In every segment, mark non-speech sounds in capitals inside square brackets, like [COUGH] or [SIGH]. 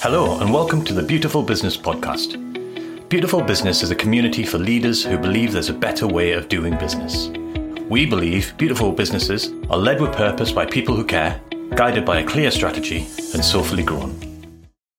Hello, and welcome to the Beautiful Business Podcast. Beautiful Business is a community for leaders who believe there's a better way of doing business. We believe beautiful businesses are led with purpose by people who care, guided by a clear strategy, and soulfully grown.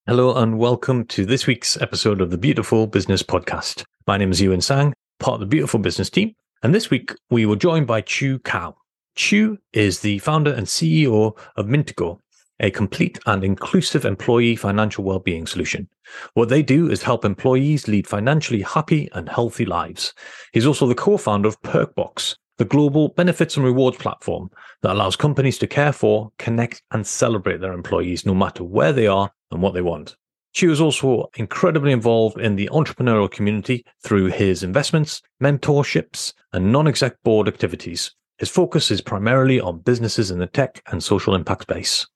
Hello, and welcome to this week's episode of the Beautiful Business Podcast. My name is Yiuwin Tsang, part of the Beautiful Business team, and this week we were joined by Chieu Cao. Chieu is the founder and CEO of Mintago, a complete and inclusive employee financial well-being solution. What they do is help employees lead financially happy and healthy lives. He's also the co-founder of Perkbox, the global benefits and rewards platform that allows companies to care for, connect, and celebrate their employees no matter where they are and what they want. Chieu was also incredibly involved in the entrepreneurial community through his investments, mentorships, and non-exec board activities. His focus is primarily on businesses in the tech and social impact space.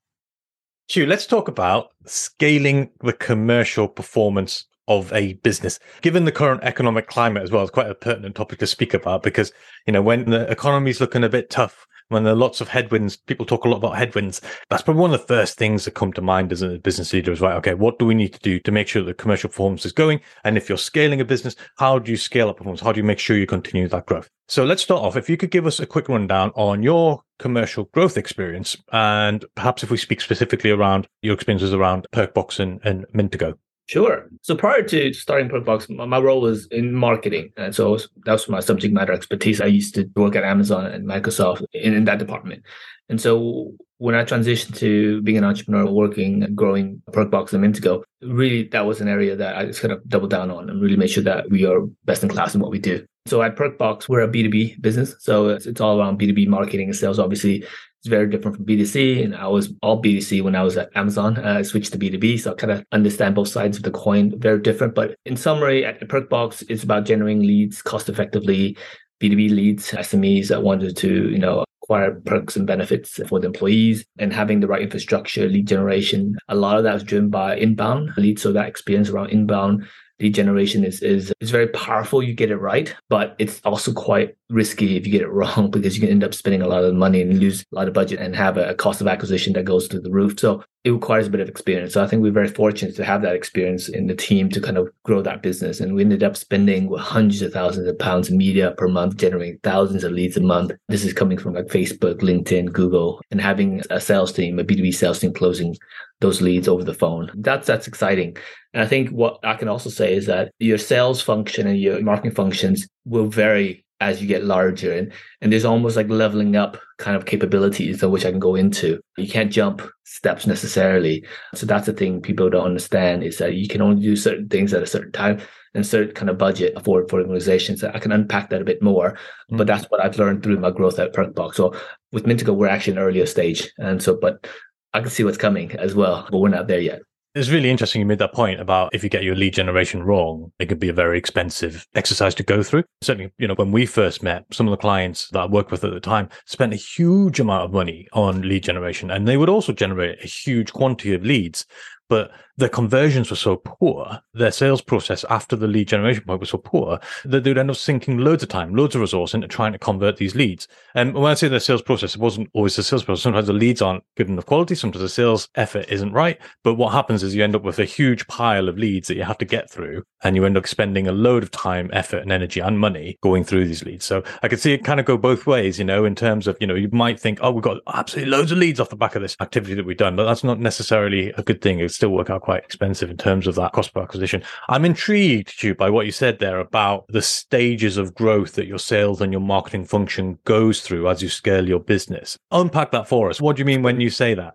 Chieu, let's talk about scaling the commercial performance of a business. Given the current economic climate as well, it's quite a pertinent topic to speak about because, you know, when the economy is looking a bit tough, when there are lots of headwinds, people talk a lot about headwinds. That's probably one of the first things that come to mind as a business leader is right, okay, what do we need to do to make sure that commercial performance is going? And if you're scaling a business, how do you scale up performance? How do you make sure you continue that growth? So let's start off. If you could give us a quick rundown on your commercial growth experience, and perhaps if we speak specifically around your experiences around Perkbox and, and Mintago. Sure. So prior to starting Perkbox, my role was in marketing. And so that was my subject matter expertise. I used to work at Amazon and Microsoft in, in that department. And so when I transitioned to being an entrepreneur, working, and growing Perkbox and Mintago, really that was an area that I just kind of doubled down on and really made sure that we are best in class in what we do. So at Perkbox, we're a B2B business. So it's, it's all around B2B marketing and sales. Obviously, it's very different from B2C. And I was all B2C when I was at Amazon. Uh, I switched to B2B. So I kind of understand both sides of the coin, very different. But in summary, at Perkbox, it's about generating leads cost effectively, B2B leads, SMEs that wanted to, you know, acquire perks and benefits for the employees and having the right infrastructure, lead generation. A lot of that was driven by inbound leads. So that experience around inbound lead generation is is is very powerful. You get it right, but it's also quite risky if you get it [LAUGHS] wrong because you can end up spending a lot of money and lose a lot of budget and have a cost of acquisition that goes through the roof. So it requires a bit of experience. So I think we're very fortunate to have that experience in the team to kind of grow that business. And we ended up spending hundreds of thousands of pounds in media per month, generating thousands of leads a month. This is coming from like Facebook, LinkedIn, Google, and having a sales team, a B2B sales team closing those leads over the phone. That's that's exciting. And I think what I can also say is that your sales function and your marketing functions will vary as you get larger and and there's almost like leveling up kind of capabilities of which I can go into. You can't jump steps necessarily. So that's the thing people don't understand is that you can only do certain things at a certain time and certain kind of budget for for organizations. I can unpack that a bit more, mm-hmm. but that's what I've learned through my growth at Perkbox. So with Mintago, we're actually an earlier stage, and so but I can see what's coming as well, but we're not there yet. It's really interesting you made that point about if you get your lead generation wrong, it could be a very expensive exercise to go through. Certainly, you know, when we first met, some of the clients that I worked with at the time spent a huge amount of money on lead generation and they would also generate a huge quantity of leads. But their conversions were so poor, their sales process after the lead generation point was so poor that they would end up sinking loads of time, loads of resource into trying to convert these leads. And when I say the sales process, it wasn't always the sales process. Sometimes the leads aren't good enough quality. Sometimes the sales effort isn't right. But what happens is you end up with a huge pile of leads that you have to get through and you end up spending a load of time, effort and energy and money going through these leads. So I could see it kind of go both ways, you know, in terms of, you know, you might think, oh, we've got absolutely loads of leads off the back of this activity that we've done, but that's not necessarily a good thing. It still work out quite expensive in terms of that cost per acquisition. I'm intrigued, Chieu, by what you said there about the stages of growth that your sales and your marketing function goes through as you scale your business. Unpack that for us. What do you mean when you say that?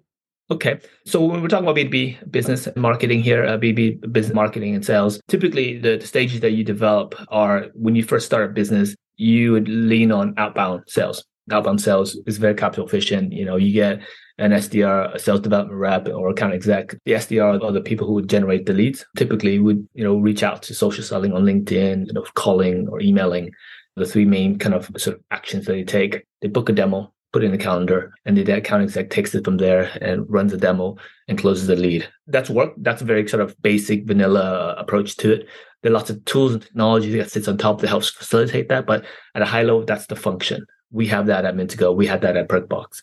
Okay. So when we're talking about B2B business marketing here, uh, B2B business marketing and sales, typically the, the stages that you develop are when you first start a business, you would lean on outbound sales. Outbound sales is very capital efficient. You know, you get an SDR, a sales development rep, or account exec. The SDR are the people who would generate the leads. Typically, would you know reach out to social selling on LinkedIn, you know, calling or emailing. The three main kind of sort of actions that they take. They book a demo, put in the calendar, and the account exec takes it from there and runs a demo and closes the lead. That's work. That's a very sort of basic vanilla approach to it. There are lots of tools and technology that sits on top that helps facilitate that, but at a high level, that's the function. We have that at Mintago, We have that at Perkbox.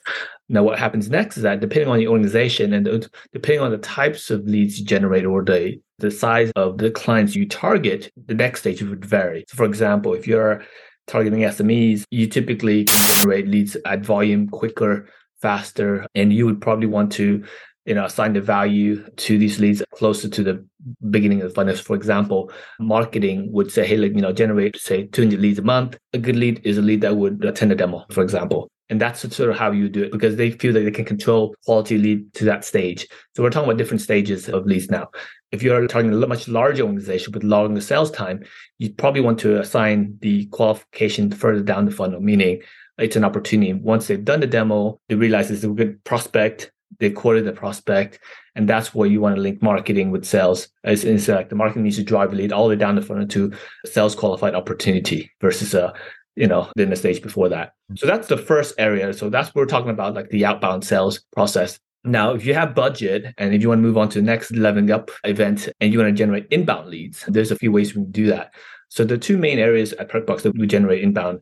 Now, what happens next is that depending on the organization and depending on the types of leads you generate or the, the size of the clients you target, the next stage would vary. So, for example, if you're targeting SMEs, you typically can generate leads at volume quicker, faster, and you would probably want to you know, assign the value to these leads closer to the beginning of the funnel. For example, marketing would say, hey, like, you know, generate, say, 200 leads a month. A good lead is a lead that would attend a demo, for example. And that's sort of how you do it because they feel that they can control quality lead to that stage. So we're talking about different stages of leads now. If you're targeting a much larger organization with longer sales time, you probably want to assign the qualification further down the funnel, meaning it's an opportunity. Once they've done the demo, they realize it's a good prospect, they quoted the prospect, and that's where you want to link marketing with sales. It's, it's like uh, the marketing needs to drive a lead all the way down the funnel to sales qualified opportunity versus a you know in the stage before that. Mm-hmm. So that's the first area. So that's what we're talking about, like the outbound sales process. Now, if you have budget and if you want to move on to the next leveling up event and you want to generate inbound leads, there's a few ways we can do that. So the two main areas at Perkbox that we generate inbound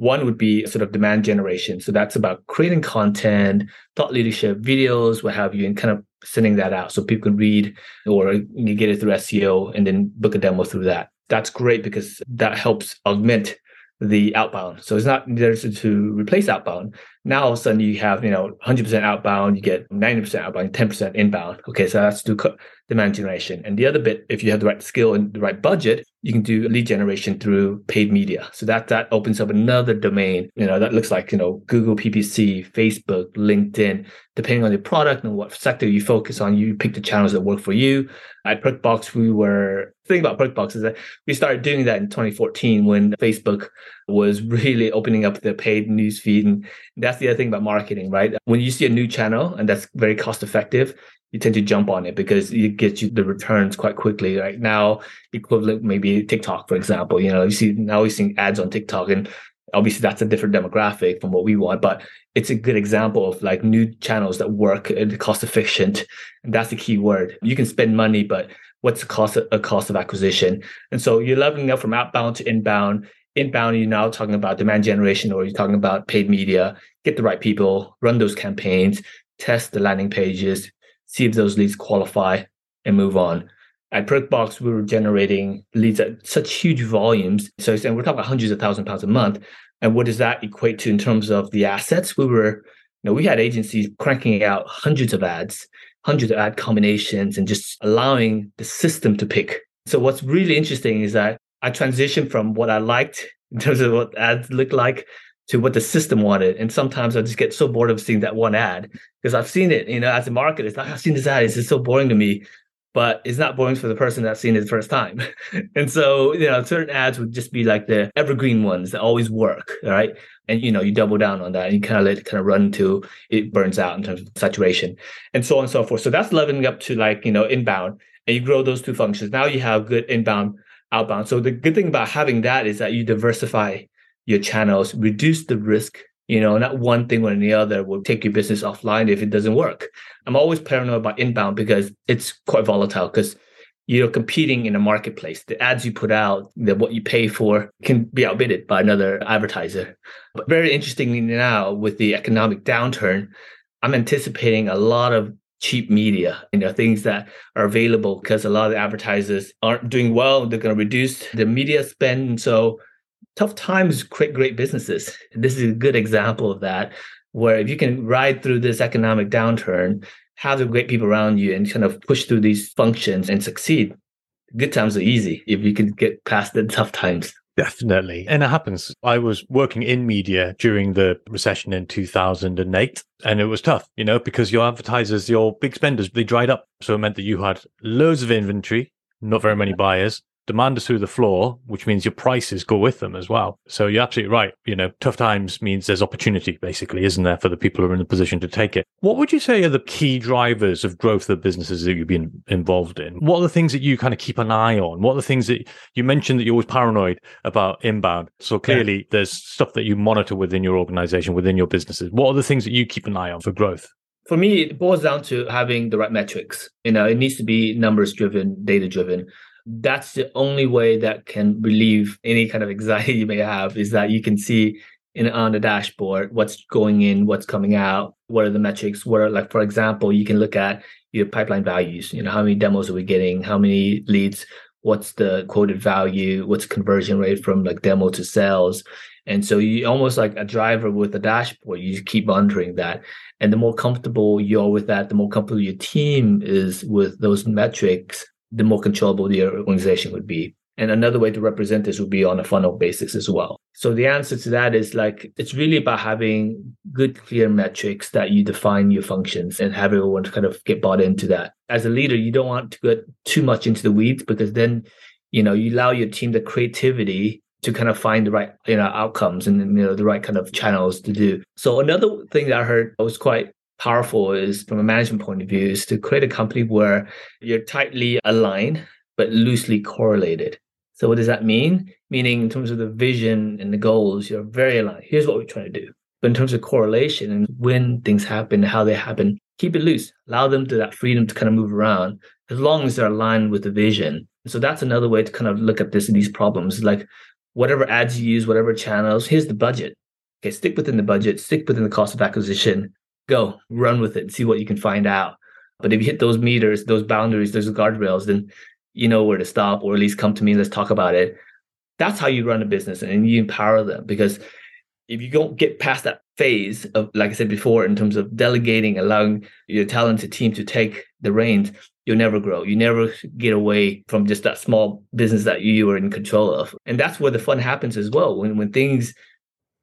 one would be sort of demand generation. So that's about creating content, thought leadership, videos, what have you, and kind of sending that out so people can read or you get it through SEO and then book a demo through that. That's great because that helps augment the outbound. So it's not there to replace outbound. Now all of a sudden you have, you know, 100% outbound, you get 90% outbound, 10% inbound. Okay, so that's to demand generation. And the other bit, if you have the right skill and the right budget, you can do lead generation through paid media. So that that opens up another domain. You know, that looks like, you know, Google PPC, Facebook, LinkedIn, depending on the product and what sector you focus on, you pick the channels that work for you. At Perkbox, we were thing about Perkbox is that we started doing that in 2014 when Facebook was [LAUGHS] really opening up the paid news feed. And that's the other thing about marketing, right? When you see a new channel and that's very cost effective, you tend to jump on it because it gets you the returns quite quickly. Right now, equivalent maybe TikTok, for example. You know, you see now we're seeing ads on TikTok, and obviously that's a different demographic from what we want, but it's a good example of like new channels that work and cost efficient. And that's the key word. You can spend money, but what's the cost of, a cost of acquisition? And so you're leveling up from outbound to inbound. Inbound, you're now talking about demand generation or you're talking about paid media. Get the right people, run those campaigns, test the landing pages, see if those leads qualify, and move on. At Perkbox, we were generating leads at such huge volumes. So and we're talking about hundreds of thousand pounds a month. And what does that equate to in terms of the assets? We were, you know, we had agencies cranking out hundreds of ads, hundreds of ad combinations, and just allowing the system to pick. So what's really interesting is that I transitioned from what I liked in terms of what ads look like to what the system wanted. And sometimes I just get so bored of seeing that one ad because I've seen it, you know, as a marketer, it's like, I've seen this ad. It's just so boring to me, but it's not boring for the person that's seen it the first time. [LAUGHS] and so, you know, certain ads would just be like the evergreen ones that always work. Right. And, you know, you double down on that and you kind of let it kind of run until it burns out in terms of saturation and so on and so forth. So that's leveling up to like, you know, inbound and you grow those two functions. Now you have good inbound, outbound. So the good thing about having that is that you diversify your channels, reduce the risk. You know, not one thing or the other will take your business offline if it doesn't work. I'm always paranoid about inbound because it's quite volatile because you're competing in a marketplace. The ads you put out, the what you pay for can be outbid by another advertiser. But very interestingly now with the economic downturn, I'm anticipating a lot of cheap media, you know, things that are available because a lot of the advertisers aren't doing well. They're going to reduce the media spend. And So tough times create great businesses. This is a good example of that, where if you can ride through this economic downturn, have the great people around you and kind of push through these functions and succeed, good times are easy if you can get past the [LAUGHS] tough times. Definitely. And it happens. I was working in media during the recession in 2008, and it was tough, you know, because your advertisers, your big spenders, they dried up. So it meant that you had loads of inventory, not very many buyers, demand is through the floor, which means your prices go with them as well. So you're absolutely right. You know, tough times means there's opportunity, basically, isn't there, for the people who are in the position to take it. What would you say are the key drivers of growth of businesses that you've been involved in? What are the things that you kind of keep an eye on? What are the things that you mentioned that you're always paranoid about inbound? So clearly yeah. there's stuff that you monitor within your organization, within your businesses. What are the things that you keep an eye on for growth? For me, it boils down to having the right metrics. You know, it needs to be numbers driven, data driven that's the only way that can relieve any kind of anxiety [LAUGHS] you may have is that you can see in on the dashboard, what's going in, what's coming out, what are the metrics, what are like, for example, you can look at your pipeline values, you know, how many demos are we getting, how many leads, what's the quoted value, what's conversion rate from like demo to sales. And so you almost like a driver with a dashboard, you keep monitoring that. And the more comfortable you're with that, the more comfortable your team is with those metrics, the more controllable your organization would be. And another way to represent this would be on a funnel basis as well. So the answer to that is like it's really about having good, clear metrics that you define your functions and have everyone kind of get bought into that. As a leader, you don't want to get too much into the weeds because then, you know, you allow your team the creativity to kind of find the right, you know, outcomes and you know the right kind of channels to do. So another thing that I heard was quite powerful is from a management point of view is to create a company where you're tightly aligned but loosely correlated. So what does that mean? Meaning in terms of the vision and the goals, you're very aligned. Here's what we're trying to do. But in terms of correlation and when things happen, how they happen, keep it loose. Allow them to that freedom to kind of move around as long as they're aligned with the vision. So that's another way to kind of look at this and these problems. Like whatever ads you use, whatever channels, here's the budget. Okay, stick within the budget, stick within the cost of acquisition, go run with it and see what you can find out. But if you hit those meters, those boundaries, those guardrails, then you know where to stop or at least come to me let's talk about it. That's how you run a business and you empower them because if you don't get past that phase of like i said before in terms of delegating allowing your talented team to take the reins you'll never grow. You never get away from just that small business that you are in control of. And that's where the fun happens as well. When when things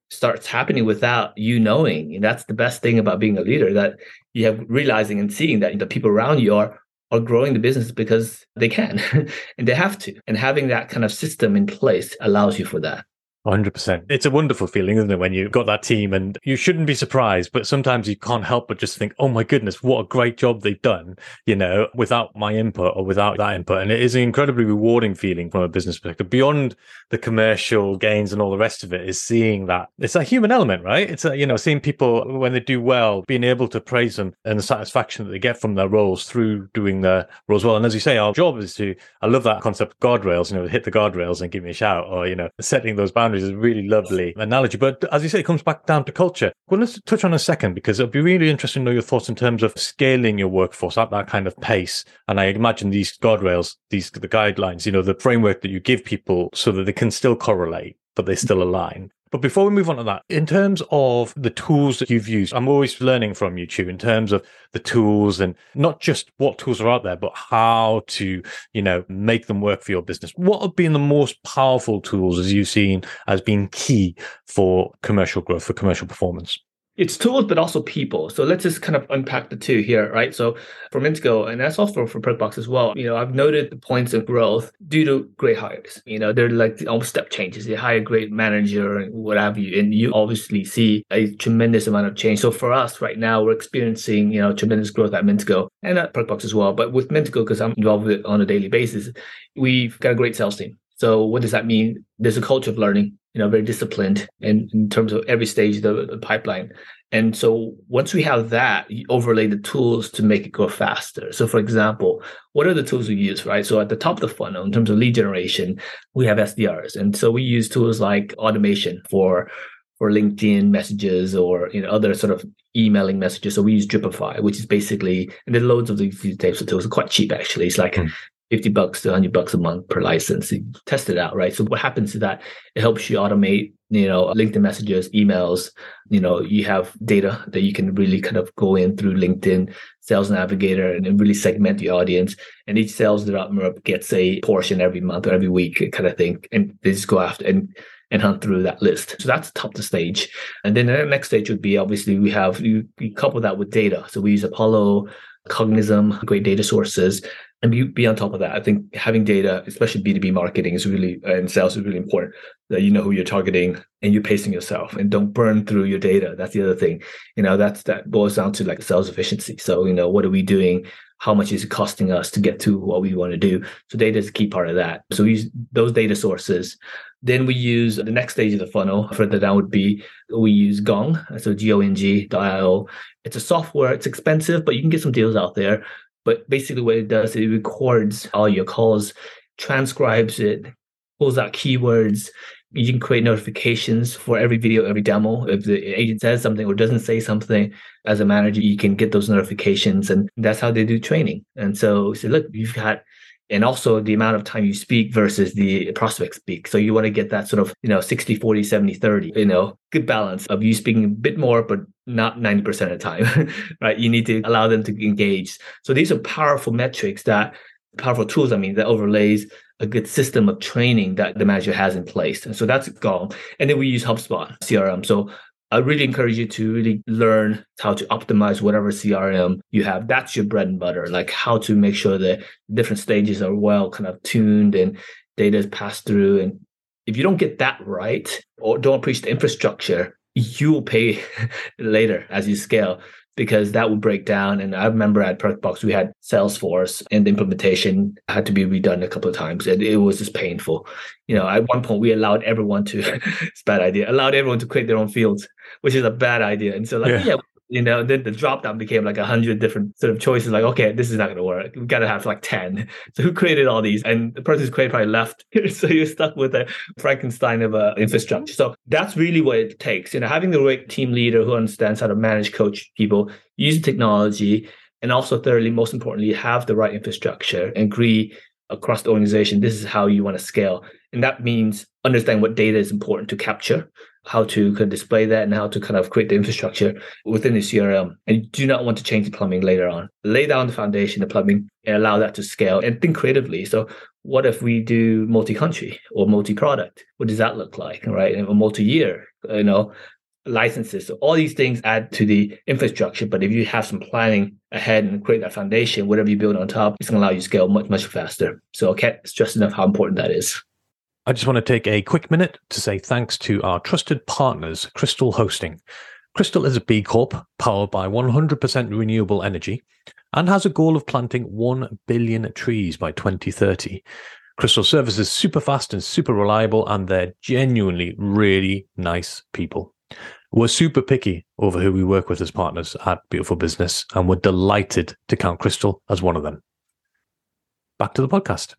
starts happening without you knowing and that's the best thing about being a leader that you have realizing and seeing that the people around you are are growing the business because they can [LAUGHS] and they have to. And having that kind of system in place allows you for that. 100%. It's a wonderful feeling, isn't it, when you've got that team and you shouldn't be surprised, but sometimes you can't help but just think, oh my goodness, what a great job they've done, you know, without my input or without that input. And it is an incredibly rewarding feeling from a business perspective. Beyond the commercial gains and all the rest of it is seeing that it's a human element, right? It's a, you know, seeing people when they do well, being able to praise them and the satisfaction that they get from their roles through doing their roles well. And as you say, our job is to, I love that concept of guardrails, you know, hit the guardrails and give me a shout or, you know, setting those boundaries is a really lovely analogy. But as you say, it comes back down to culture. Well, let's touch on a second because it'll be really interesting to know your thoughts in terms of scaling your workforce at that kind of pace. And I imagine these guardrails, these the guidelines, you know, the framework that you give people so that they can still correlate, but they still align. But before we move on to that, in terms of the tools that you've used, I'm always learning from you, Chieu, in terms of the tools and not just what tools are out there, but how to, you know, make them work for your business. What have been the most powerful tools as you've seen as being key for commercial growth, for commercial performance? It's tools, but also people. So let's just kind of unpack the two here, right? So for Mintago, and that's also for Perkbox as well, you know, I've noted the points of growth due to great hires. You know, they're like almost step changes. They hire a great manager and what have you, and you obviously see a tremendous amount of change. So for us right now, we're experiencing, you know, tremendous growth at Mintago and at Perkbox as well. But with Mintago, because I'm involved with it on a daily basis, we've got a great sales team. So what does that mean? There's a culture of learning you know, very disciplined in, in terms of every stage of the, the pipeline. And so once we have that, you overlay the tools to make it go faster. So for example, what are the tools we use, right? So at the top of the funnel, in terms of lead generation, we have SDRs. And so we use tools like automation for for LinkedIn messages or you know other sort of emailing messages. So we use Dripify, which is basically and there's loads of these types of tools. They're quite cheap actually. It's like mm. 50 bucks to 100 bucks a month per license. You test it out, right? So what happens is that it helps you automate, you know, LinkedIn messages, emails, you know, you have data that you can really kind of go in through LinkedIn Sales Navigator and really segment the audience. And each sales developer gets a portion every month or every week kind of thing. And they just go after and and hunt through that list. So that's top the stage. And then the next stage would be obviously we have you, you couple that with data. So we use Apollo, Cognism, great data sources and be, be on top of that. I think having data, especially B2B marketing is really, uh, and sales is really important that you know who you're targeting and you're pacing yourself and don't burn through your data. That's the other thing. You know, that's, that boils down to like sales efficiency. So, you know, what are we doing? How much is it costing us to get to what we want to do? So data is a key part of that. So we use those data sources. Then we use the next stage of the funnel further down would be we use Gong, so G-O-N-G.io. It's a software. It's expensive, but you can get some deals out there. But basically, what it does, it records all your calls, transcribes it, pulls out keywords, You can create notifications for every video, every demo. If the agent says something or doesn't say something, as a manager, you can get those notifications. And that's how they do training. And so, so look, you've got and also the amount of time you speak versus the prospect speak. So you want to get that sort of, you know, 60, 40, 70, 30, you know, good balance of you speaking a bit more, but not 90% of the time, [LAUGHS] right? You need to allow them to engage. So these are powerful metrics that, powerful tools, I mean, that overlays a good system of training that the manager has in place. And so that's Gong. And then we use HubSpot CRM. So I really encourage you to really learn how to optimize whatever CRM you have. That's your bread and butter, like how to make sure that different stages are well kind of tuned and data is passed through. And if you don't get that right or don't preach the infrastructure, you will pay [LAUGHS] later as you scale because that would break down. And I remember at Perkbox, we had Salesforce and the implementation had to be redone a couple of times. And it was just painful. You know, at one point we allowed everyone to, [LAUGHS] it's bad idea, allowed everyone to create their own fields, which is a bad idea. And so like, yeah, yeah you know, then the drop down became like a hundred different sort of choices. Like, okay, this is not going to work. we've got to have like 10. [LAUGHS] So who created all these? And the person who created probably left. [LAUGHS] so you're stuck with a Frankenstein of a infrastructure. So that's really what it takes. You know, having the right team leader who understands how to manage, coach people, use technology, and also thirdly, most importantly, have the right infrastructure and agree across the organization. This is how you want to scale. And that means understand what data is important to capture how to kind of display that and how to kind of create the infrastructure within the CRM. And you do not want to change the plumbing later on. Lay down the foundation, the plumbing, and allow that to scale and think creatively. So what if we do multi-country or multi-product? What does that look like? Right. Or multi-year, you know, licenses. So all these things add to the infrastructure. But if you have some planning ahead and create that foundation, whatever you build on top, it's going to allow you to scale much, much faster. So I can't stress enough how important that is. I just want to take a quick minute to say thanks to our trusted partners, Krystal Hosting. Krystal is a B Corp powered by 100% renewable energy and has a goal of planting 1 billion trees by 2030. Krystal service is super fast and super reliable, and they're genuinely really nice people. We're super picky over who we work with as partners at Beautiful Business, and we're delighted to count Krystal as one of them. Back to the podcast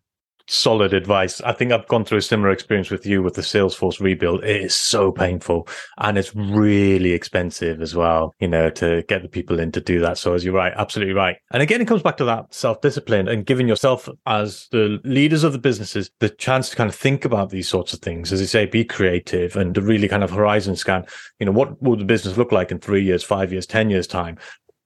solid advice. I think I've gone through a similar experience with you with the Salesforce rebuild. It is so painful and it's really expensive as well, you know, to get the people in to do that. So as you're right, absolutely right. And again, it comes back to that self-discipline and giving yourself as the leaders of the businesses the chance to kind of think about these sorts of things. As you say, be creative and to really kind of horizon scan, you know, what will the business look like in three years, five years, 10 years time?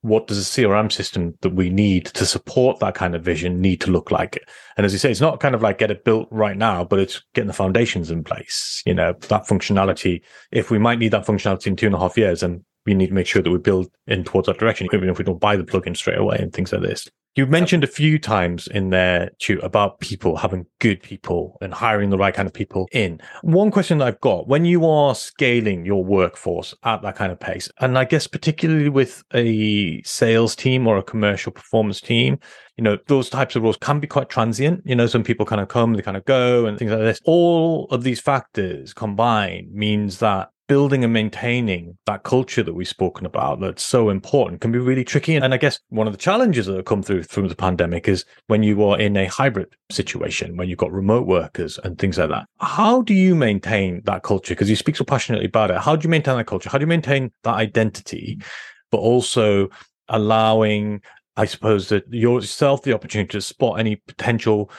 What does a CRM system that we need to support that kind of vision need to look like? And as you say, it's not kind of like get it built right now, but it's getting the foundations in place. You know, that functionality, if we might need that functionality in two and a half years, and we need to make sure that we build in towards that direction, even if we don't buy the plugin straight away and things like this. You mentioned a few times in there, too, about people having good people and hiring the right kind of people in. One question that I've got when you are scaling your workforce at that kind of pace, and I guess particularly with a sales team or a commercial performance team, you know, those types of roles can be quite transient. You know, some people kind of come, they kind of go and things like this. All of these factors combined means that building and maintaining that culture that we've spoken about that's so important can be really tricky. And I guess one of the challenges that have come through from the pandemic is when you are in a hybrid situation, when you've got remote workers and things like that. How do you maintain that culture? Because you speak so passionately about it. How do you maintain that culture? How do you maintain that identity, but also allowing I suppose that yourself the opportunity to spot any potential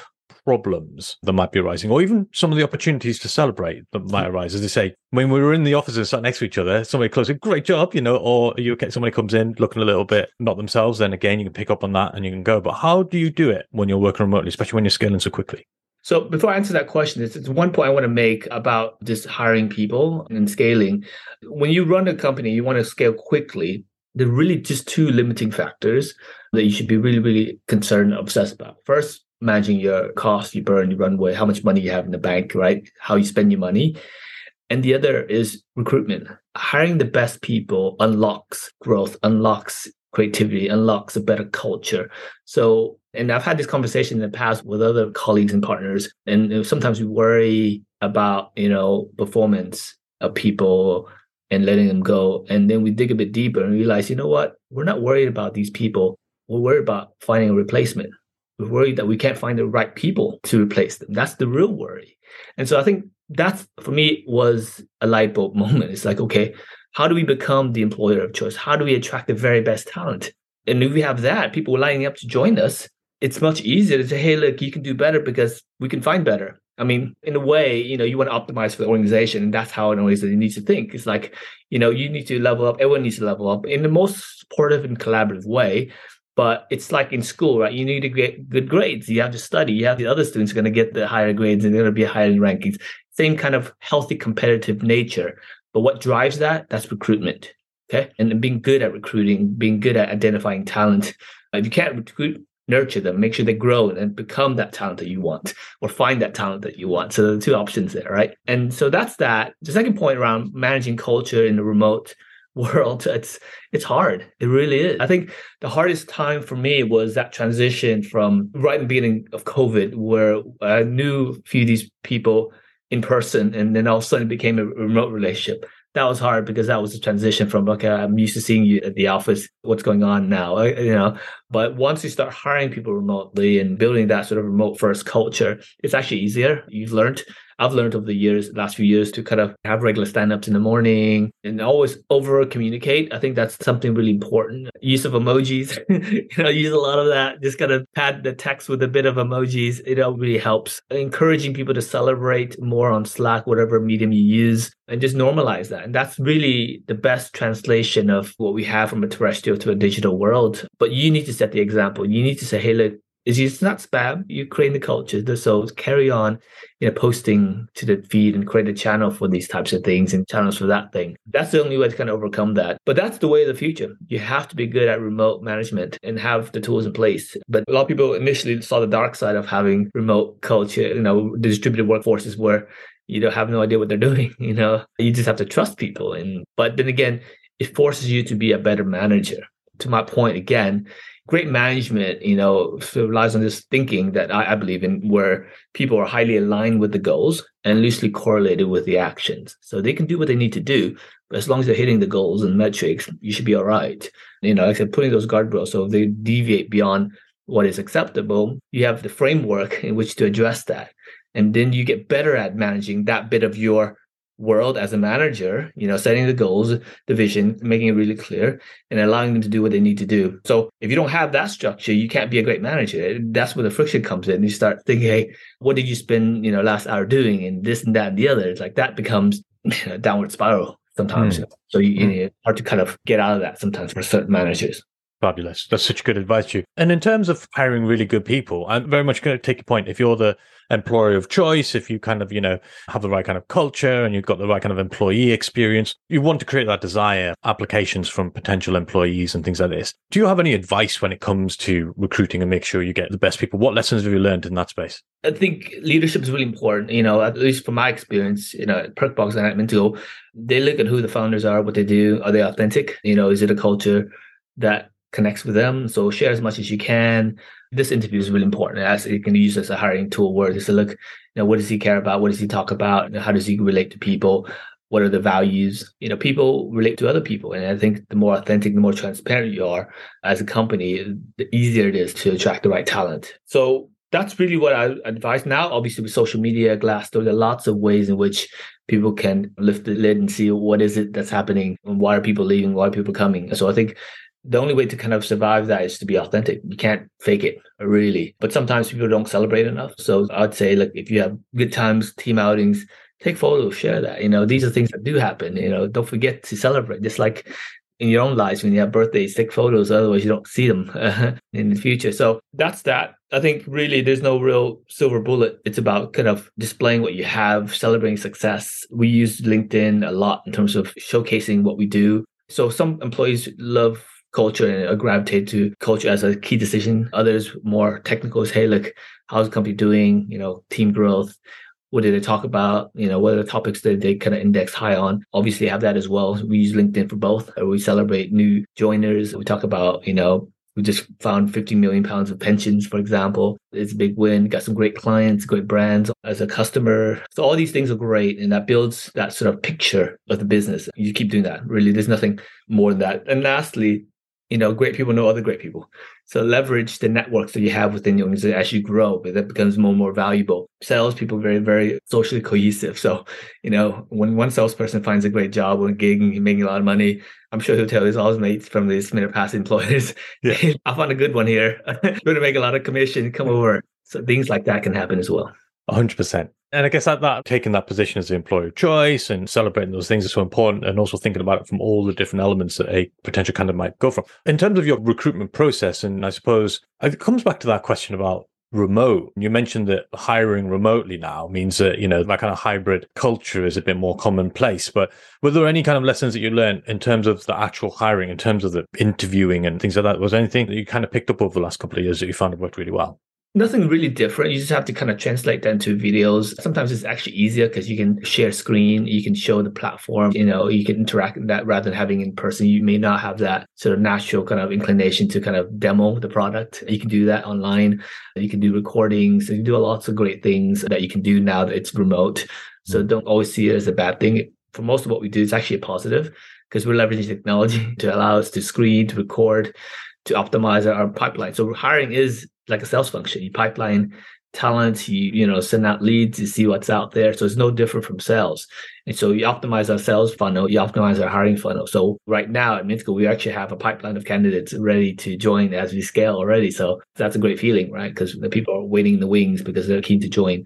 problems that might be arising, or even some of the opportunities to celebrate that might mm. arise. As they say, when we were in the office and sat next to each other, somebody close a great job, you know, or you okay, somebody comes in looking a little bit not themselves, then again, you can pick up on that and you can go. But how do you do it when you're working remotely, especially when you're scaling so quickly? So before I answer that question, it's one point I want to make about just hiring people and scaling. When you run a company, you want to scale quickly. There are really just two limiting factors that you should be really, really concerned, obsessed about. First, managing your costs, you burn, your runway, how much money you have in the bank, right? How you spend your money. And the other is recruitment. Hiring the best people unlocks growth, unlocks creativity, unlocks a better culture. So, and I've had this conversation in the past with other colleagues and partners, and sometimes we worry about, you know, performance of people and letting them go. And then we dig a bit deeper and realize, you know what? We're not worried about these people. We're worried about finding a replacement worried that we can't find the right people to replace them. That's the real worry. And so I think that's for me was a light bulb [LAUGHS] moment. It's like, okay, how do we become the employer of choice? How do we attract the very best talent? And if we have that, people lining up to join us, it's much easier to say, hey, look, you can do better because we can find better. I mean, in a way, you know, you want to optimize for the organization, and that's how an organization needs to think. It's like, you know, you need to level up. Everyone needs to level up in the most supportive and collaborative way. But it's like in school, right? You need to get good grades. You have to study. You have the other students going to get the higher grades, and they're going to be higher in rankings. Same kind of healthy competitive nature. But what drives that? That's recruitment. Okay, and being good at recruiting, being good at identifying talent. If you can't recruit nurture them, make sure they grow and become that talent that you want or find that talent that you want. So the two options there, right? And so that's that. The second point around managing culture in the remote world, it's it's hard. It really is. I think the hardest time for me was that transition from right in the beginning of COVID, where I knew a few of these people in person and then all of a sudden it became a remote relationship. That was hard because that was a transition from okay i'm used to seeing you at the office. What's going on now? You know? But once you start hiring people remotely and building that sort of remote first culture it's actually easier. You've learned I've learned over the years, last few years, to kind of have regular stand-ups in the morning and always over communicate. I think that's something really important. Use of emojis, [LAUGHS] you know, use a lot of that. Just kind of pad the text with a bit of emojis. It all really helps. Encouraging people to celebrate more on Slack, whatever medium you use, and just normalize that. And that's really the best translation of what we have from a terrestrial to a digital world. But you need to set the example. You need to say, hey, look, is it's not spam. You create the culture. So carry on, you know, posting to the feed and create a channel for these types of things and channels for that thing. That's the only way to kind of overcome that. But that's the way of the future. You have to be good at remote management and have the tools in place. But a lot of people initially saw the dark side of having remote culture, you know, distributed workforces where you don't have no idea what they're [LAUGHS] doing. You know, you just have to trust people. And but then again, it forces you to be a better manager. To my point again, great management, you know, relies on this thinking that I, I, believe in, where people are highly aligned with the goals and loosely correlated with the actions. So they can do what they need to do, but as long as they're hitting the goals and metrics, you should be all right. You know, like I said, putting those guardrails. So if they deviate beyond what is acceptable, you have the framework [LAUGHS] in which to address that. And then you get better at managing that bit of your world as a manager, you know, setting the goals, the vision, making it really clear, and allowing them to do what they need to do. So if you don't have that structure, you can't be a great manager. That's where the friction comes in. You start thinking, hey, what did you spend, you know, last hour doing and this and that and the other? It's like that becomes [LAUGHS] a downward spiral sometimes. Mm. So you, mm. you know, hard to kind of get out of that sometimes for certain managers. Fabulous. That's such good advice, you. And in terms of hiring really good people, I'm very much going to take your point. If you're the employer of choice, if you kind of, you know, have the right kind of culture and you've got the right kind of employee experience, you want to create that desire applications from potential employees and things like this. Do you have any advice when it comes to recruiting and make sure you get the best people? What lessons have you learned in that space? I think leadership is really important. You know, at least from my experience, you know, Perkbox and at Mintago, they look at who the founders are, what they do. Are they authentic? You know, is it a culture that connects with them. So share as much as you can. This interview is really important as it can be used as a hiring tool where just to look, you know, what does he care about? What does he talk about? How does he relate to people? What are the values? You know, people relate to other people. And I think the more authentic, the more transparent you are as a company, the easier it is to attract the right talent. So that's really what I advise now. Obviously, with social media, Glassdoor, there are lots of ways in which people can lift the lid and see what is it that's happening and why are people leaving, why are people coming. So I think the only way to kind of survive that is to be authentic. You can't fake it, really. But sometimes people don't celebrate enough. So I'd say, like, if you have good times, team outings, take photos, share that. You know, these are things that do happen. You know, don't forget to celebrate. Just like in your own lives, when you have birthdays, take photos. Otherwise, you don't see them [LAUGHS] in the future. So that's that. I think really there's no real silver bullet. It's about kind of displaying what you have, celebrating success. We use LinkedIn a lot in terms of showcasing what we do. So some employees love culture and uh, gravitate to culture as a key decision. Others more technical is, hey, look, how's the company doing? You know, team growth. What did they talk about? You know, what are the topics that they kind of index high on? Obviously, have that as well. We use LinkedIn for both. Uh, we celebrate new joiners. We talk about, you know, we just found 50 million pounds of pensions, for example. It's a big win. Got some great clients, great brands as a customer. So all these things are great. And that builds that sort of picture of the business. You keep doing that. Really, there's nothing more than that. And lastly, you know, great people know other great people. So leverage the networks that you have within your organization as you grow, but that becomes more and more valuable. Salespeople very, very socially cohesive. So, you know, when one salesperson finds a great job or a gig and making a lot of money, I'm sure he'll tell his all his mates from these minute pass employers, yeah. [LAUGHS] I found a good one here. [LAUGHS] Going to make a lot of commission, come mm-hmm. over. So things like that can happen as well. 100%. And I guess that, that taking that position as the employer of choice and celebrating those things is so important and also thinking about it from all the different elements that a potential candidate might go from. In terms of your recruitment process, and I suppose it comes back to that question about remote. You mentioned that hiring remotely now means that, you know, that kind of hybrid culture is a bit more commonplace. But were there any kind of lessons that you learned in terms of the actual hiring, in terms of the interviewing and things like that? Was anything that you kind of picked up over the last couple of years that you found worked really well? Nothing really different. You just have to kind of translate that into videos. Sometimes it's actually easier because you can share screen, you can show the platform, you know, you can interact with that rather than having in person. You may not have that sort of natural kind of inclination to kind of demo the product. You can do that online. You can do recordings. You can do lots of great things that you can do now that it's remote. So mm. don't always see it as a bad thing. For most of what we do, it's actually a positive because we're leveraging technology [LAUGHS] to allow us to screen, to record, to optimize our pipeline. So hiring is like a sales function. You pipeline talent, you you know send out leads, you see what's out there. So it's no different from sales. And so you optimize our sales funnel, you optimize our hiring funnel. So right now at Mintago, we actually have a pipeline of candidates ready to join as we scale already. So that's a great feeling, right? Because the people are waiting in the wings because they're keen to join.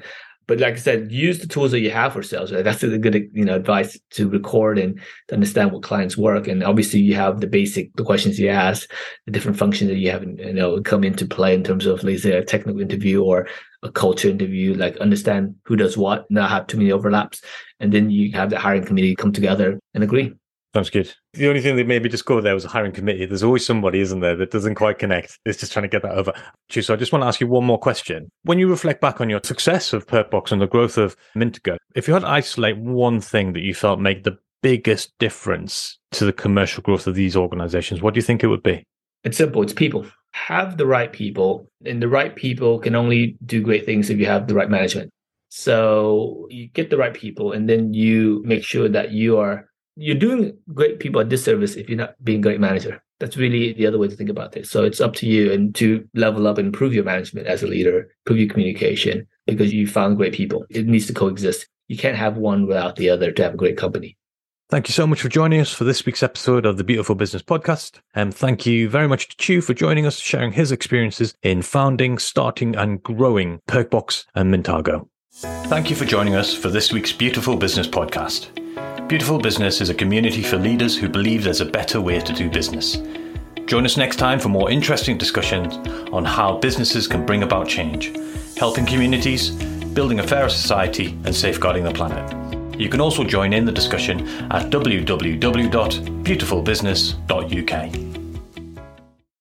But like I said, use the tools that you have for sales. That's a good you know advice to record and to understand what clients work. And obviously, you have the basic the questions you ask, the different functions that you have you know come into play in terms of let's say a technical interview or a culture interview. Like understand who does what, not have too many overlaps, and then you have the hiring committee come together and agree. Sounds good. The only thing that maybe just go there was a hiring committee. There's always somebody, isn't there, that doesn't quite connect. It's just trying to get that over. So I just want to ask you one more question. When you reflect back on your success of Perkbox and the growth of Mintago, if you had to isolate one thing that you felt made the biggest difference to the commercial growth of these organizations, what do you think it would be? It's simple. It's people. Have the right people, and the right people can only do great things if you have the right management. So you get the right people, and then you make sure that you are you're doing great people a disservice if you're not being a great manager. That's really the other way to think about this. So it's up to you and to level up and improve your management as a leader, improve your communication because you found great people. It needs to coexist. You can't have one without the other to have a great company. Thank you so much for joining us for this week's episode of the Beautiful Business Podcast. And thank you very much to Chieu for joining us, sharing his experiences in founding, starting, and growing Perkbox and Mintago. Thank you for joining us for this week's Beautiful Business Podcast. Beautiful Business is a community for leaders who believe there's a better way to do business. Join us next time for more interesting discussions on how businesses can bring about change, helping communities, building a fairer society, and safeguarding the planet. You can also join in the discussion at www.beautifulbusiness.uk.